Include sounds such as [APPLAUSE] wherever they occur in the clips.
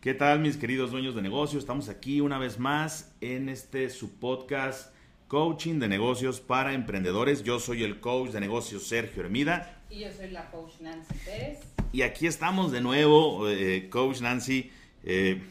¿Qué tal mis queridos dueños de negocio? Estamos aquí una vez más en este su podcast Coaching de Negocios para Emprendedores. Yo soy el coach de negocios Sergio Hermida. Y yo soy la coach Nancy Pérez. Y aquí estamos de nuevo, eh, coach Nancy, eh,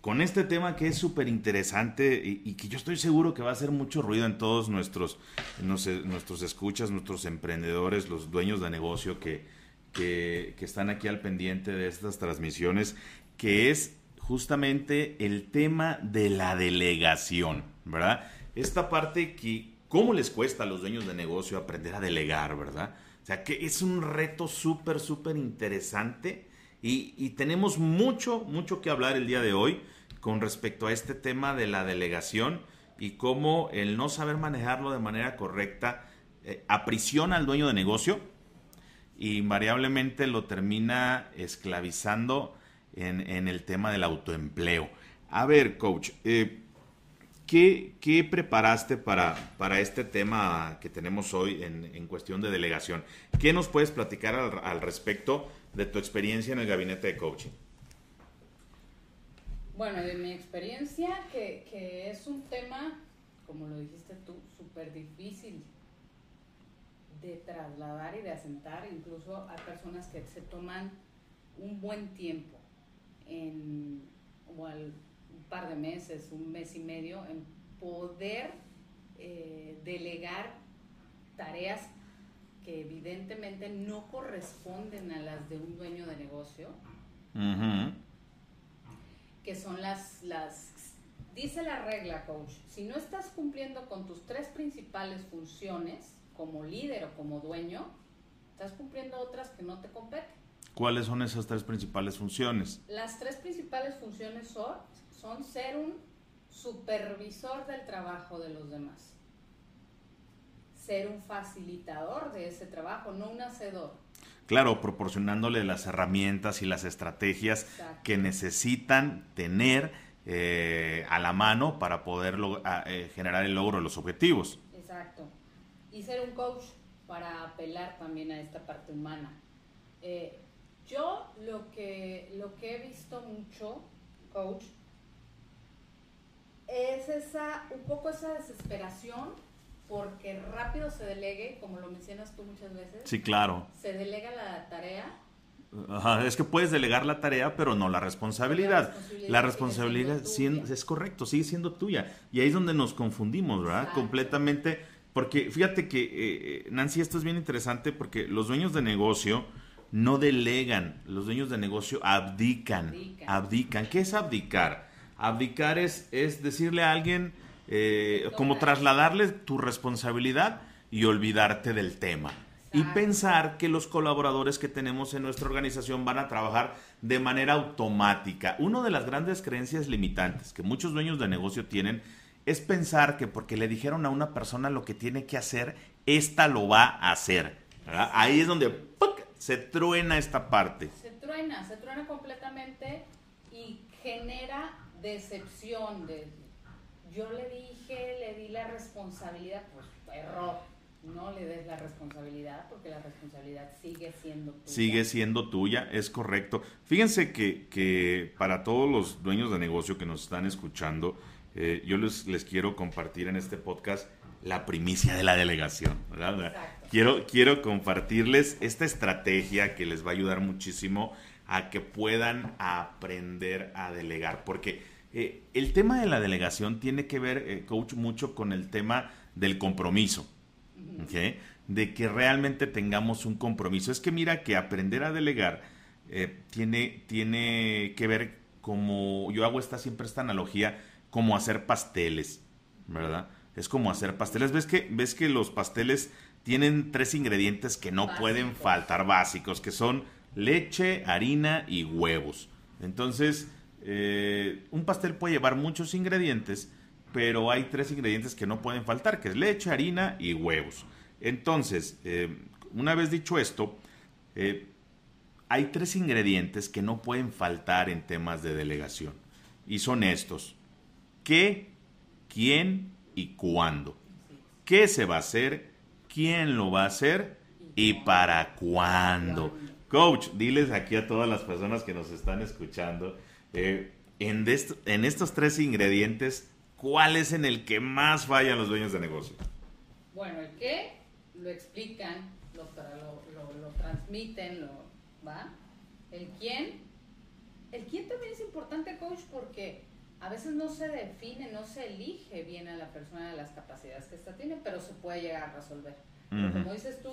con este tema que es súper interesante y, que yo estoy seguro que va a hacer mucho ruido en todos nuestros, nuestros escuchas, nuestros emprendedores, los dueños de negocio que, que, que están aquí al pendiente de estas transmisiones que es justamente el tema de la delegación, ¿verdad? Esta parte que, ¿cómo les cuesta a los dueños de negocio aprender a delegar, ¿verdad? O sea, que es un reto súper, súper interesante y, tenemos mucho, mucho que hablar el día de hoy con respecto a este tema de la delegación y cómo el no saber manejarlo de manera correcta eh, aprisiona al dueño de negocio y invariablemente lo termina esclavizando en, el tema del autoempleo. A ver, coach, eh, ¿qué, preparaste para, para, este tema que tenemos hoy en, cuestión de delegación? ¿Qué nos puedes platicar al, respecto de tu experiencia en el gabinete de coaching? Bueno, de mi experiencia, que, que es un tema, como lo dijiste tú, súper difícil de trasladar y de asentar, incluso a personas que se toman un buen tiempo en como un par de meses, un mes y medio, en poder eh, delegar tareas que evidentemente no corresponden a las de un dueño de negocio, que son las, las, dice la regla, coach, si no estás cumpliendo con tus tres principales funciones, como líder o como dueño, estás cumpliendo otras que no te competen. ¿Cuáles son esas tres principales funciones? Las tres principales funciones son, son ser un supervisor del trabajo de los demás, ser un facilitador de ese trabajo, no un hacedor. Claro, proporcionándole las herramientas y las estrategias que necesitan tener eh, a la mano para poder eh, generar el logro de los objetivos. Exacto. Y ser un coach para apelar también a esta parte humana. Eh, yo lo que, lo que he visto mucho, coach, es esa, un poco esa desesperación porque rápido se delegue, como lo mencionas tú muchas veces. Sí, claro. Se delega la tarea. Ajá, es que puedes delegar la tarea, pero no la responsabilidad. La responsabilidad, es correcto, sigue siendo tuya. Y ahí es donde nos confundimos, ¿verdad? Completamente. Porque fíjate que, eh, eh, Nancy, esto es bien interesante porque los dueños de negocio no delegan, los dueños de negocio abdican, abdican. ¿Qué es abdicar? Abdicar es, es decirle a alguien, eh, como trasladarle tu responsabilidad y olvidarte del tema. Y pensar que los colaboradores que tenemos en nuestra organización van a trabajar de manera automática. Una de las grandes creencias limitantes que muchos dueños de negocio tienen es pensar que porque le dijeron a una persona lo que tiene que hacer, ésta lo va a hacer. Ahí es donde se truena esta parte. Se truena, se truena completamente y genera decepción. De, yo le dije, le di la responsabilidad, pues error. No le des la responsabilidad porque la responsabilidad sigue siendo tuya. Sigue siendo tuya, es correcto. Fíjense que, que para todos los dueños de negocio que nos están escuchando, eh, yo les, les quiero compartir en este podcast la primicia de la delegación. ¿verdad? Quiero, quiero compartirles esta estrategia que les va a ayudar muchísimo a que puedan aprender a delegar. Porque eh, el tema de la delegación tiene que ver, eh, coach, mucho con el tema del compromiso. De que realmente tengamos un compromiso. Es que mira que aprender a delegar eh, tiene, tiene que ver como, yo hago esta siempre esta analogía, como hacer pasteles, ¿verdad? Es como hacer pasteles. ¿Ves que, ves que los pasteles tienen tres ingredientes que no pueden faltar básicos, que son leche, harina y huevos. Entonces, eh, un pastel puede llevar muchos ingredientes, pero hay tres ingredientes que no pueden faltar, que es leche, harina y huevos. Entonces, eh, una vez dicho esto, eh, hay tres ingredientes que no pueden faltar en temas de delegación. Y son estos. ¿Qué, quién cuándo? ¿Qué se va a hacer? quién lo va a hacer y para cuándo. Coach, diles aquí a todas las personas que nos están escuchando, eh, en, estos tres ingredientes, ¿cuál es en el que más fallan los dueños de negocio? Bueno, el qué lo explican, lo, lo, lo, transmiten, lo, ¿va? El quién. El quién también es importante, coach, porque a veces no se define, no se elige bien a la persona de las capacidades que ésta tiene, pero se puede llegar a resolver. Como dices tú,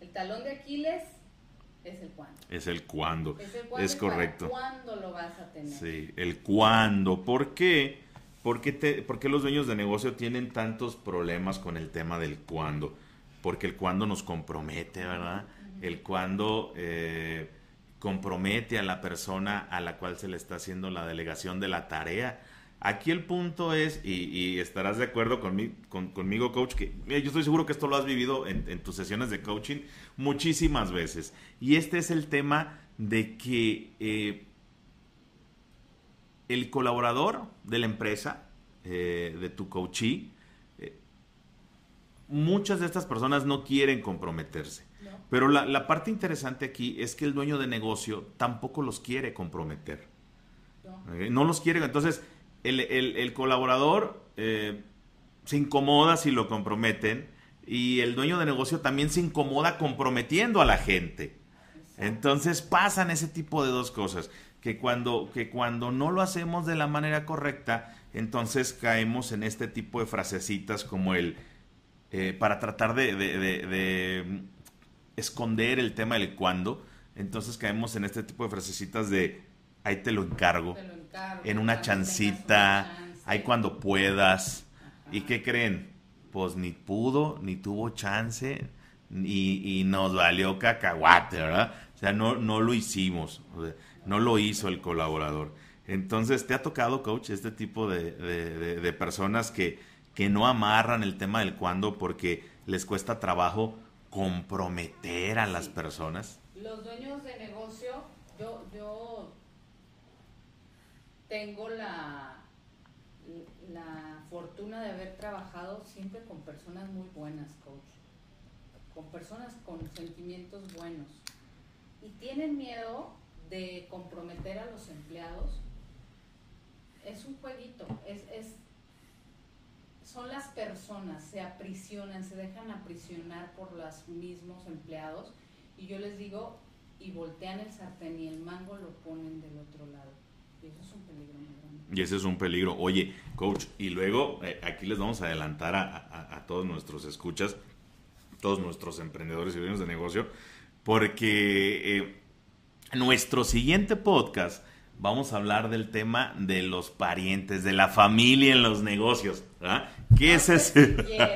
el talón de Aquiles es el cuándo. Es el cuándo. Es, el cuándo es correcto. ¿Cuándo lo vas a tener? Sí, el cuándo. ¿Por qué? ¿Por qué, te, los dueños de negocio tienen tantos problemas con el tema del cuándo? Porque el cuándo nos compromete, ¿verdad? El cuándo eh, compromete a la persona a la cual se le está haciendo la delegación de la tarea. Aquí el punto es, y, estarás de acuerdo conmigo, coach, que yo estoy seguro que esto lo has vivido en, tus sesiones de coaching muchísimas veces. Y este es el tema de que eh, el colaborador de la empresa, eh, de tu coachee, eh, muchas de estas personas no quieren comprometerse. Pero la, parte interesante aquí es que el dueño de negocio tampoco los quiere comprometer. No, los quiere. Entonces, el, colaborador eh, se incomoda si lo comprometen y el dueño de negocio también se incomoda comprometiendo a la gente. Entonces pasan ese tipo de dos cosas, que cuando, que cuando no lo hacemos de la manera correcta, entonces caemos en este tipo de frasecitas como el, eh, para tratar de, esconder el tema del cuándo, entonces caemos en este tipo de frasecitas de, ahí te lo encargo, en una chancita, ahí cuando puedas. ¿Y qué creen? Pues ni pudo, ni tuvo chance, y, y nos valió cacahuate, ¿verdad? O sea, no, no lo hicimos, no lo hizo el colaborador. Entonces, ¿te ha tocado, coach, este tipo de, personas que, que, no amarran el tema del cuándo porque les cuesta trabajo comprometer a las personas? Los dueños de negocio, yo, yo tengo la, la fortuna de haber trabajado siempre con personas muy buenas, coach. Con personas con sentimientos buenos. Y tienen miedo de comprometer a los empleados es un jueguito, es, es, son las personas, se aprisionan, se dejan aprisionar por los mismos empleados y yo les digo, y voltean el sartén y el mango lo ponen del otro lado. Y eso es un peligro muy grande. Y ese es un peligro. Oye, coach, y luego eh, aquí les vamos a adelantar a, todos nuestros escuchas, todos nuestros emprendedores y dueños de negocio, porque eh, nuestro siguiente podcast vamos a hablar del tema de los parientes, de la familia en los negocios. ¿Qué es ese? [LAUGHS]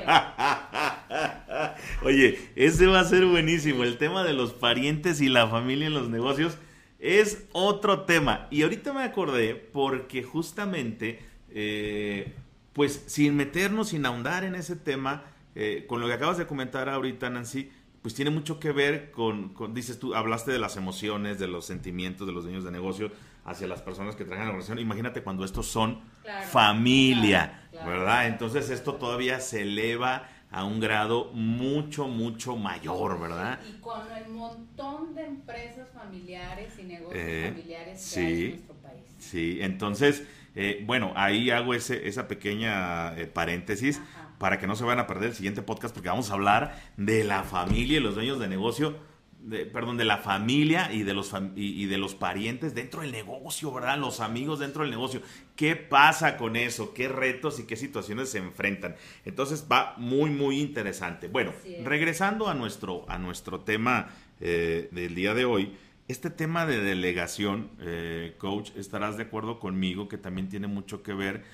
Oye, ese va a ser buenísimo. El tema de los parientes y la familia en los negocios es otro tema. Y ahorita me acordé porque justamente, eh, pues sin meternos, sin ahondar en ese tema, eh, con lo que acabas de comentar ahorita, Nancy, pues tiene mucho que ver con, dices tú, hablaste de las emociones, de los sentimientos de los dueños de negocio hacia las personas que trabajan en la organización. Imagínate cuando estos son familia, ¿verdad? Entonces esto todavía se eleva a un grado mucho, mucho mayor, ¿verdad? Y con el montón de empresas familiares y negocios eh, familiares que hay en nuestro país. Sí, entonces, eh, bueno, ahí hago ese, esa pequeña eh, paréntesis para que no se vayan a perder el siguiente podcast porque vamos a hablar de la familia y los dueños de negocio de, perdón, de la familia y de, los y, de los parientes dentro del negocio, ¿verdad? Los amigos dentro del negocio. ¿Qué pasa con eso? ¿Qué retos y qué situaciones se enfrentan? Entonces va muy, muy interesante. Bueno, regresando a nuestro, a nuestro tema eh, del día de hoy, este tema de delegación, eh, coach, estarás de acuerdo conmigo que también tiene mucho que ver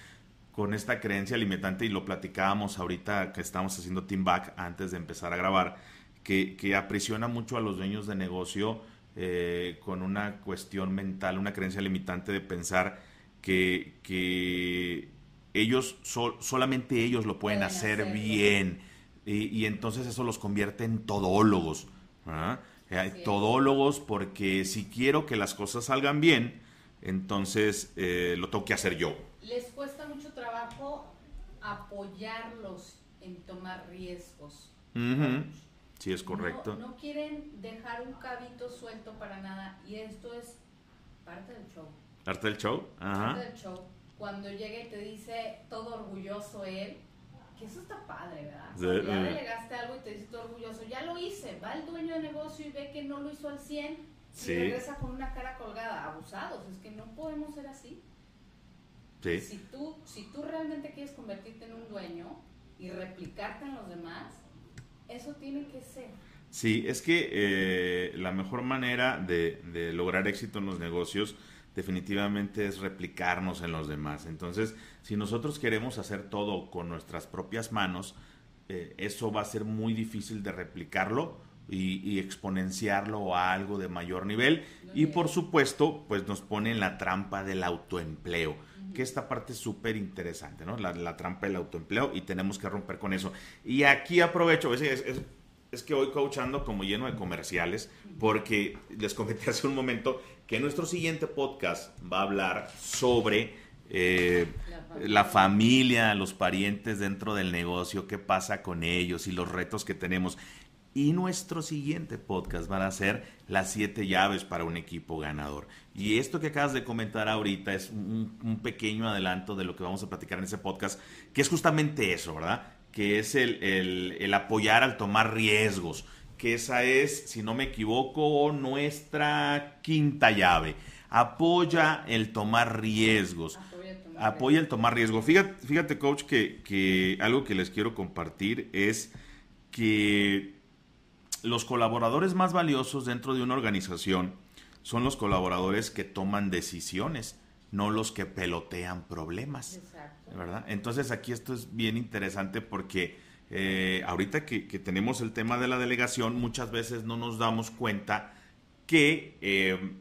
con esta creencia limitante y lo platicábamos ahorita que estamos haciendo Team Back antes de empezar a grabar que, aprisiona mucho a los dueños de negocio eh, con una cuestión mental, una creencia limitante de pensar que, ellos, solamente ellos lo pueden, hacer, bien. Y, entonces eso los convierte en todólogos. Eh, todólogos porque si quiero que las cosas salgan bien, entonces eh, lo tengo que hacer yo. Les cuesta mucho trabajo apoyarlos en tomar riesgos. Sí, es correcto. No, quieren dejar un cabito suelto para nada y esto es parte del show. ¿Parte del show? Ajá. Parte del show. Cuando llega y te dice todo orgulloso él, que eso está padre, ¿verdad? ya eh. delegaste algo y te dice todo orgulloso, ya lo hice, va el dueño de negocio y ve que no lo hizo al 100 y regresa con una cara colgada, abusados, es que no podemos ser así. Sí. Si tú, si tú realmente quieres convertirte en un dueño y replicarte en los demás, eso tiene que ser. Sí, es que eh, la mejor manera de, lograr éxito en los negocios definitivamente es replicarnos en los demás. Entonces, si nosotros queremos hacer todo con nuestras propias manos, eh, eso va a ser muy difícil de replicarlo y, exponenciarlo a algo de mayor nivel. y por supuesto, pues nos pone en la trampa del autoempleo que esta parte es súper interesante, ¿no? La, trampa del autoempleo y tenemos que romper con eso. Y aquí aprovecho, es, es, es que hoy coachando como lleno de comerciales, porque les comenté [LAUGHS] hace un momento que nuestro siguiente podcast va a hablar sobre eh, la, familia. los parientes dentro del negocio, qué pasa con ellos y los retos que tenemos. Y nuestro siguiente podcast van a ser las siete llaves para un equipo ganador. Y esto que acabas de comentar ahorita es un, pequeño adelanto de lo que vamos a platicar en ese podcast, que es justamente eso, ¿verdad? Que es el, apoyar al tomar riesgos, que esa es, si no me equivoco, nuestra quinta llave. Apoya el tomar riesgos. Apoya el tomar, riesgos. Fíjate, fíjate coach, que, que algo que les quiero compartir es que los colaboradores más valiosos dentro de una organización son los colaboradores que toman decisiones, no los que pelotean problemas. Exacto. ¿verdad? Entonces aquí esto es bien interesante porque eh, ahorita que, tenemos el tema de la delegación, muchas veces no nos damos cuenta que eh,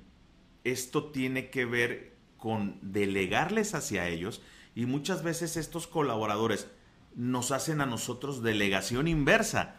esto tiene que ver con delegarles hacia ellos y muchas veces estos colaboradores nos hacen a nosotros delegación inversa.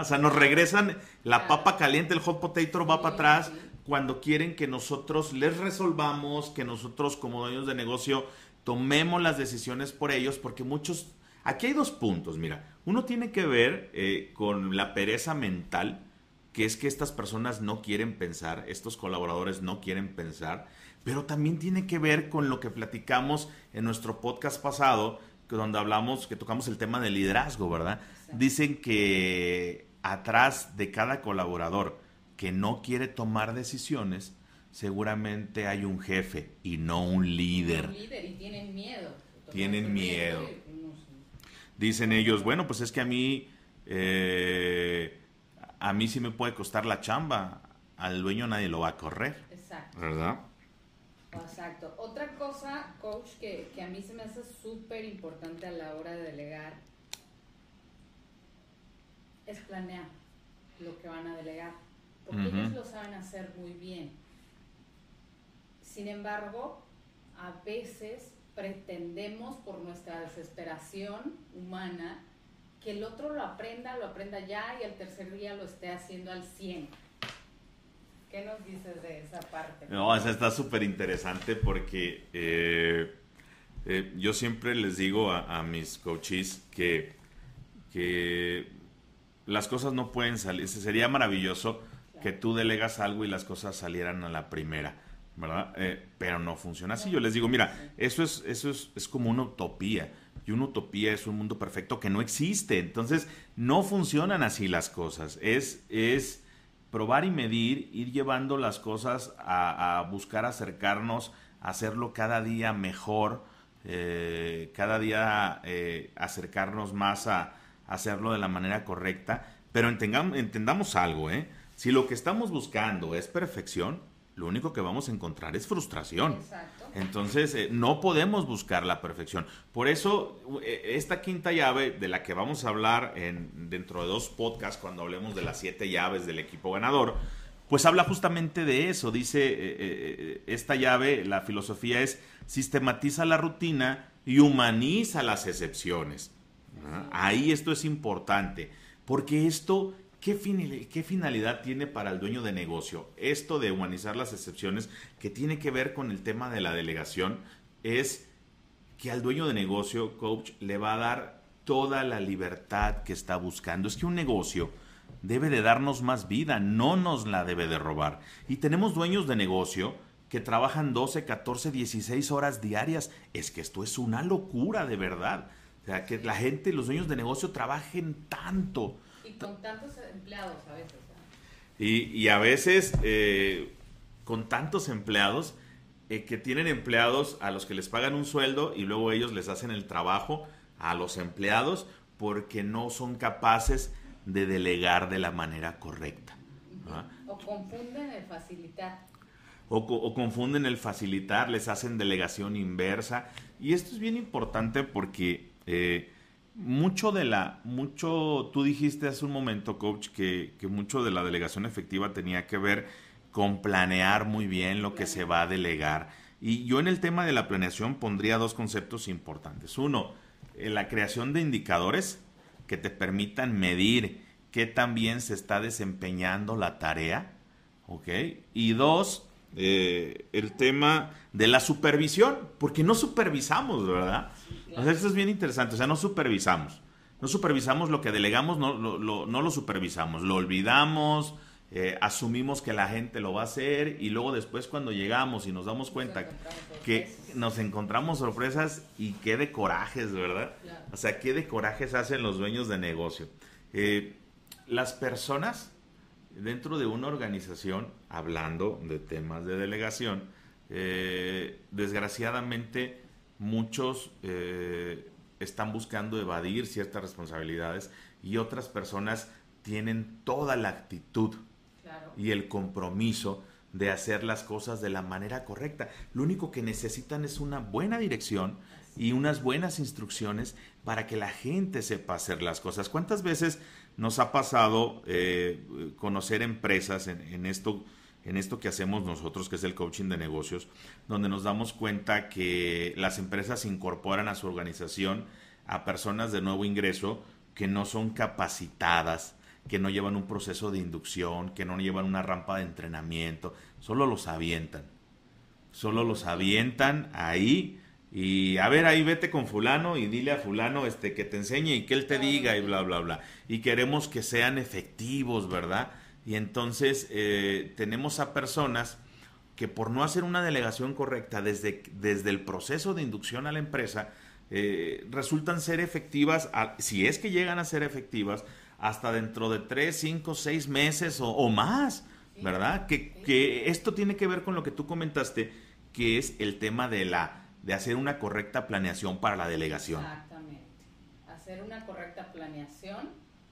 O sea, nos regresan la papa caliente, el hot potato va para atrás cuando quieren que nosotros les resolvamos, que nosotros como dueños de negocio tomemos las decisiones por ellos, porque muchos... Aquí hay dos puntos, mira. Uno tiene que ver eh, con la pereza mental, que es que estas personas no quieren pensar, estos colaboradores no quieren pensar, pero también tiene que ver con lo que platicamos en nuestro podcast pasado, donde hablamos, que tocamos el tema del liderazgo, ¿verdad? Dicen que atrás de cada colaborador que no quiere tomar decisiones, seguramente hay un jefe y no un líder. Un líder y tienen miedo. Tienen miedo. Dicen ellos, bueno, pues es que a mí, eh, a mí sí me puede costar la chamba, al dueño nadie lo va a correr. Exacto. ¿Verdad? Exacto. Otra cosa, coach, que, a mí se me hace súper importante a la hora de delegar es planear lo que van a delegar, porque ellos lo saben hacer muy bien. Sin embargo, a veces pretendemos por nuestra desesperación humana que el otro lo aprenda, lo aprenda ya y al tercer día lo esté haciendo al 100 ¿Qué nos dices de esa parte? No, esa está súper interesante porque eh, eh, yo siempre les digo a, mis coaches que, que las cosas no pueden salir. Sería maravilloso que tú delegas algo y las cosas salieran a la primera, ¿verdad? Eh, pero no funciona así. Yo les digo, mira, eso es, eso es, es como una utopía. Y una utopía es un mundo perfecto que no existe. Entonces, no funcionan así las cosas. Es, es probar y medir, ir llevando las cosas a, buscar acercarnos, hacerlo cada día mejor, eh, cada día eh, acercarnos más a, hacerlo de la manera correcta, pero entendamos algo, ¿eh? Si lo que estamos buscando es perfección, lo único que vamos a encontrar es frustración. Entonces, eh, no podemos buscar la perfección. Por eso, eh, esta quinta llave de la que vamos a hablar en, dentro de dos podcasts, cuando hablemos de las siete llaves del equipo ganador, pues habla justamente de eso. Dice, eh, esta llave, la filosofía es, sistematiza la rutina y humaniza las excepciones. Ahí esto es importante, porque esto ¿Qué, finalidad tiene para el dueño de negocio? Esto de humanizar las excepciones, que tiene que ver con el tema de la delegación, es que al dueño de negocio, coach, le va a dar toda la libertad que está buscando. Es que un negocio debe de darnos más vida, no nos la debe de robar. Y tenemos dueños de negocio que trabajan 12, 14, 16 horas diarias. Es que esto es una locura, de verdad. O sea, que la gente, los dueños de negocio trabajen tanto. Y con tantos empleados a veces. Y, a veces, eh, con tantos empleados, eh, que tienen empleados a los que les pagan un sueldo y luego ellos les hacen el trabajo a los empleados porque no son capaces de delegar de la manera correcta. O confunden el facilitar. O, confunden el facilitar, les hacen delegación inversa. Y esto es bien importante porque eh, mucho de la, mucho, tú dijiste hace un momento, coach, que, que, mucho de la delegación efectiva tenía que ver con planear muy bien lo que se va a delegar. Y yo en el tema de la planeación pondría dos conceptos importantes. Uno, eh, la creación de indicadores que te permitan medir qué tan bien se está desempeñando la tarea. ¿Ok? Y dos, eh, el tema de la supervisión, porque no supervisamos, ¿verdad? O sea, eso es bien interesante, o sea, no supervisamos. No supervisamos lo que delegamos, no, no lo supervisamos, lo olvidamos, eh, asumimos que la gente lo va a hacer y luego después cuando llegamos y nos damos cuenta que nos encontramos sorpresas y qué de corajes, ¿verdad? O sea, qué de corajes hacen los dueños de negocio. Eh, las personas dentro de una organización, hablando de temas de delegación, eh, desgraciadamente muchos están buscando evadir ciertas responsabilidades y otras personas tienen toda la actitud y el compromiso de hacer las cosas de la manera correcta. Lo único que necesitan es una buena dirección y unas buenas instrucciones para que la gente sepa hacer las cosas. ¿Cuántas veces nos ha pasado eh, conocer empresas en, esto, en esto que hacemos nosotros, que es el coaching de negocios, donde nos damos cuenta que las empresas incorporan a su organización a personas de nuevo ingreso que no son capacitadas, que no llevan un proceso de inducción, que no llevan una rampa de entrenamiento, solo los avientan. Solo los avientan ahí y a ver, ahí vete con fulano y dile a fulano este que te enseñe y que él te diga y bla, bla, bla. Y queremos que sean efectivos, ¿verdad? Y entonces eh, tenemos a personas que por no hacer una delegación correcta desde, desde el proceso de inducción a la empresa, eh, resultan ser efectivas, si es que llegan a ser efectivas, hasta dentro de tres, cinco, seis meses o, más, ¿verdad? Que, esto tiene que ver con lo que tú comentaste, que es el tema de la de hacer una correcta planeación para la delegación. Exactamente. Hacer una correcta planeación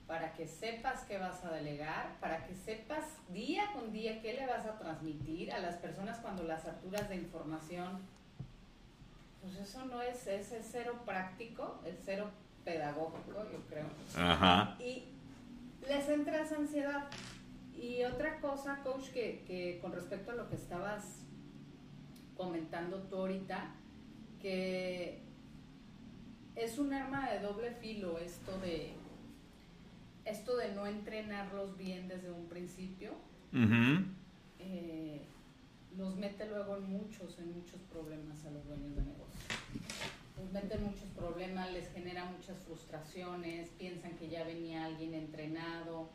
para que sepas qué vas a delegar, para que sepas día con día qué le vas a transmitir a las personas cuando las saturas de información. Pues eso no es, ese cero práctico, el cero pedagógico, yo creo. Ajá. Y les entra esa ansiedad. Y otra cosa, coach, que, con respecto a lo que estabas comentando tú ahorita, que es un arma de doble filo esto de esto de no entrenarlos bien desde un principio. Eh, los mete luego en muchos, en muchos problemas a los dueños de negocio les meten muchos problemas, les genera muchas frustraciones, piensan que ya venía alguien entrenado.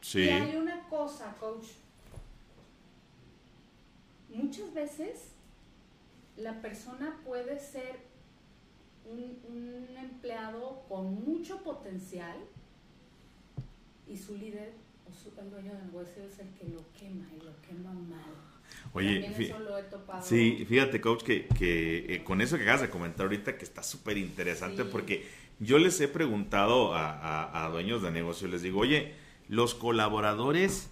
Sí. Y hay una cosa, coach. Muchas veces la persona puede ser un, empleado con mucho potencial y su líder o su, el dueño del negocio es el que lo quema y lo quema mal. Oye, sí, fíjate, coach, que, eh, con eso que acabas de comentar ahorita, que está súper interesante, porque yo les he preguntado a, dueños de negocio, les digo, oye, los colaboradores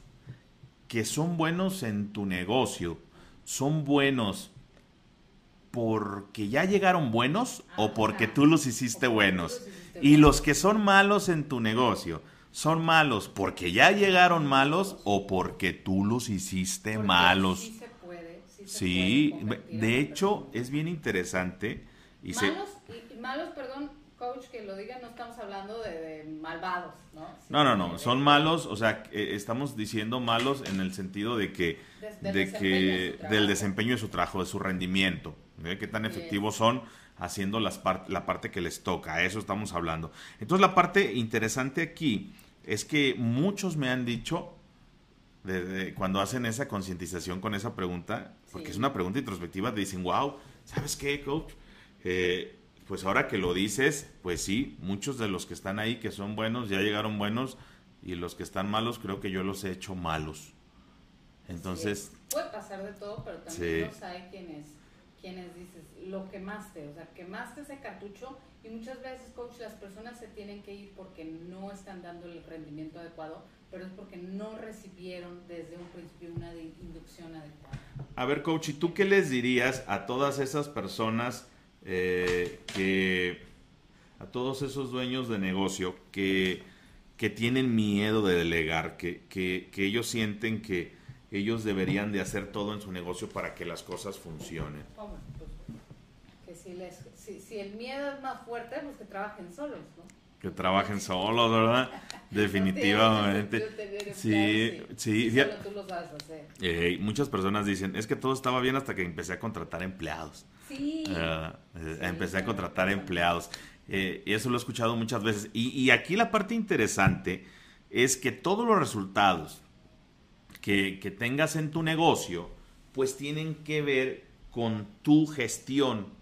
que son buenos en tu negocio, ¿son buenos porque ya llegaron buenos o porque tú los hiciste buenos? y los que son malos en tu negocio, ¿son malos porque ya llegaron malos o porque tú los hiciste malos? Sí, de hecho es bien interesante. Y malos, malos, perdón, coach, que lo diga, no estamos hablando de, malvados, ¿no? no, no, no, son malos, o sea, eh, estamos diciendo malos en el sentido de que, de, que del desempeño de su trabajo, de su rendimiento, de qué tan efectivos son haciendo las la parte que les toca, a eso estamos hablando. Entonces la parte interesante aquí es que muchos me han dicho, cuando hacen esa concientización con esa pregunta, porque es una pregunta introspectiva, dicen, wow, ¿sabes qué, coach? Eh, pues ahora que lo dices, pues sí, muchos de los que están ahí que son buenos ya llegaron buenos y los que están malos creo que yo los he hecho malos. Entonces... Puede pasar de todo, pero también los hay quienes, quienes dices, lo quemaste, o sea, quemaste ese cartucho y muchas veces, coach, las personas se tienen que ir porque no están dando el rendimiento adecuado, pero es porque no recibieron desde un principio una inducción adecuada. A ver, coach, ¿y tú qué les dirías a todas esas personas eh, que, a todos esos dueños de negocio que, que tienen miedo de delegar, que, que, que ellos sienten que ellos deberían de hacer todo en su negocio para que las cosas funcionen? Si, el miedo es más fuerte, pues que trabajen solos, ¿no? Que trabajen solos, ¿verdad? [LAUGHS] Definitivamente. sí, sí. Solo tú lo sabes hacer. Eh, muchas personas dicen, es que todo estaba bien hasta que empecé a contratar empleados. Sí. Eh, empecé a contratar empleados. Eh, y eso lo he escuchado muchas veces. Y, y, aquí la parte interesante es que todos los resultados que, que tengas en tu negocio, pues tienen que ver con tu gestión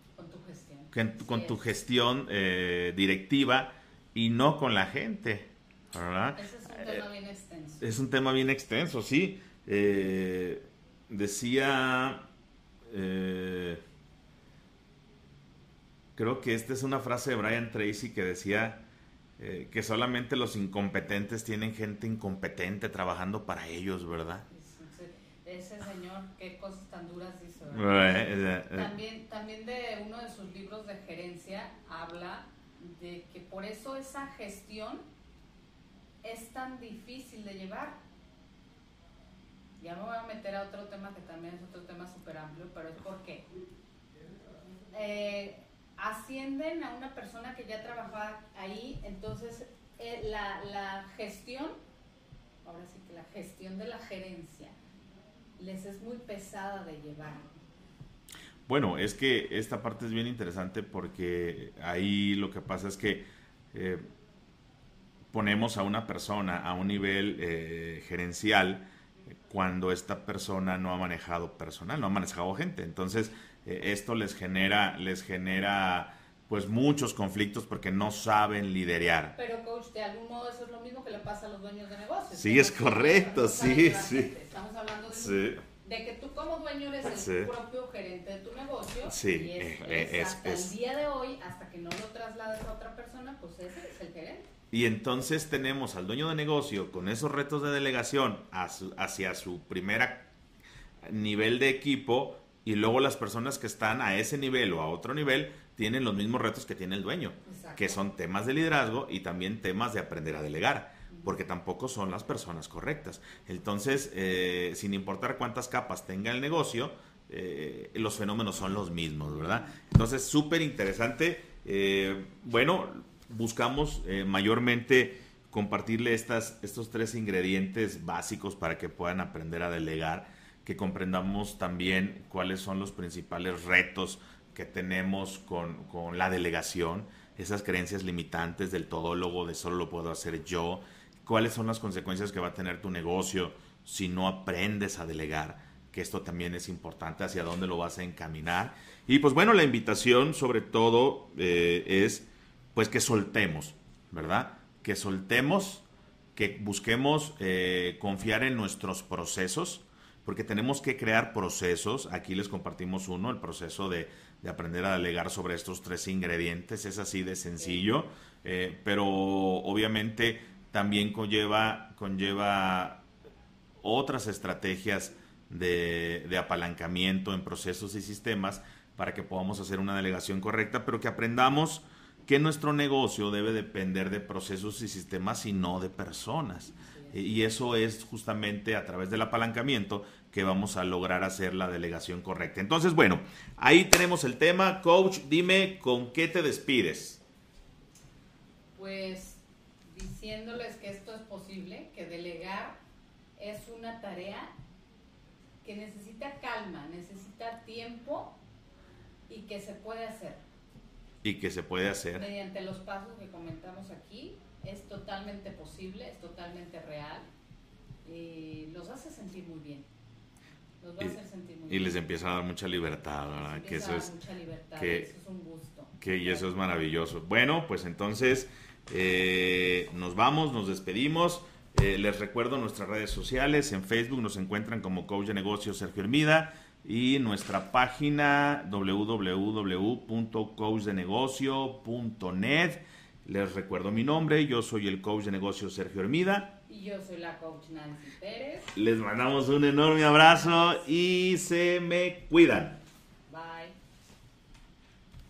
con tu gestión eh, directiva y no con la gente. ¿verdad? Ese es un tema bien extenso. Es un tema bien extenso, sí. Eh, decía, eh, creo que esta es una frase de Brian Tracy que decía que solamente los incompetentes tienen gente incompetente trabajando para ellos, ¿verdad? ese señor, qué cosas tan duras hizo. Eh, eh. También, también de uno de sus libros de gerencia habla de que por eso esa gestión es tan difícil de llevar. Ya me voy a meter a otro tema que también es otro tema súper amplio, pero es porque eh, ascienden a una persona que ya trabajaba ahí, entonces la, la gestión, ahora sí que la gestión de la gerencia, les es muy pesada de llevar. Bueno, es que esta parte es bien interesante porque ahí lo que pasa es que eh, ponemos a una persona a un nivel eh, gerencial cuando esta persona no ha manejado personal, no ha manejado gente. Entonces, eh, esto les genera, les genera pues muchos conflictos porque no saben liderear. Pero coach, de algún modo eso es lo mismo que le pasa a los dueños de negocios. Sí, es correcto, sí, sí. Estamos hablando de, de, que tú como dueño eres el propio gerente de tu negocio. Sí, y es, eh, hasta el día de hoy, hasta que no lo traslades a otra persona, pues ese es el gerente. Y entonces tenemos al dueño de negocio con esos retos de delegación hacia su primera nivel de equipo y luego las personas que están a ese nivel o a otro nivel tienen los mismos retos que tiene el dueño, que son temas de liderazgo y también temas de aprender a delegar, porque tampoco son las personas correctas. Entonces, eh, sin importar cuántas capas tenga el negocio, eh, los fenómenos son los mismos, ¿verdad? Entonces, súper interesante. Eh, bueno, buscamos mayormente compartirle estas, estos tres ingredientes básicos para que puedan aprender a delegar, que comprendamos también cuáles son los principales retos que tenemos con, con, la delegación, esas creencias limitantes del todólogo, de solo lo puedo hacer yo, cuáles son las consecuencias que va a tener tu negocio si no aprendes a delegar, que esto también es importante, hacia dónde lo vas a encaminar. Y pues bueno, la invitación sobre todo eh, es pues que soltemos, ¿verdad? Que soltemos, que busquemos eh, confiar en nuestros procesos, porque tenemos que crear procesos. Aquí les compartimos uno, el proceso de de aprender a delegar sobre estos tres ingredientes. Es así de sencillo, eh, pero obviamente también conlleva, conlleva otras estrategias de, de, apalancamiento en procesos y sistemas para que podamos hacer una delegación correcta, pero que aprendamos que nuestro negocio debe depender de procesos y sistemas y no de personas. Y eso es justamente a través del apalancamiento que vamos a lograr hacer la delegación correcta. Entonces, bueno, ahí tenemos el tema. Coach, dime con qué te despides. Pues diciéndoles que esto es posible, que delegar es una tarea que necesita calma, necesita tiempo y que se puede hacer. Y que se puede hacer. Mediante los pasos que comentamos aquí, es totalmente posible, es totalmente real y los hace sentir muy bien. Los va a hacer sentir muy y bien. les empieza a dar mucha libertad, ¿verdad? Les Que eso a es, mucha libertad, que- eso es un gusto. que y eso es maravilloso. Bueno, pues entonces eh, nos vamos, nos despedimos. Eh, les recuerdo nuestras redes sociales. En Facebook nos encuentran como Coach de Negocios Sergio Hermida y nuestra página www.coachdenegocio.net. Les recuerdo mi nombre, yo soy el coach de negocios Sergio Hermida. Y yo soy la coach Nancy Pérez. Les mandamos un enorme abrazo y se me cuidan.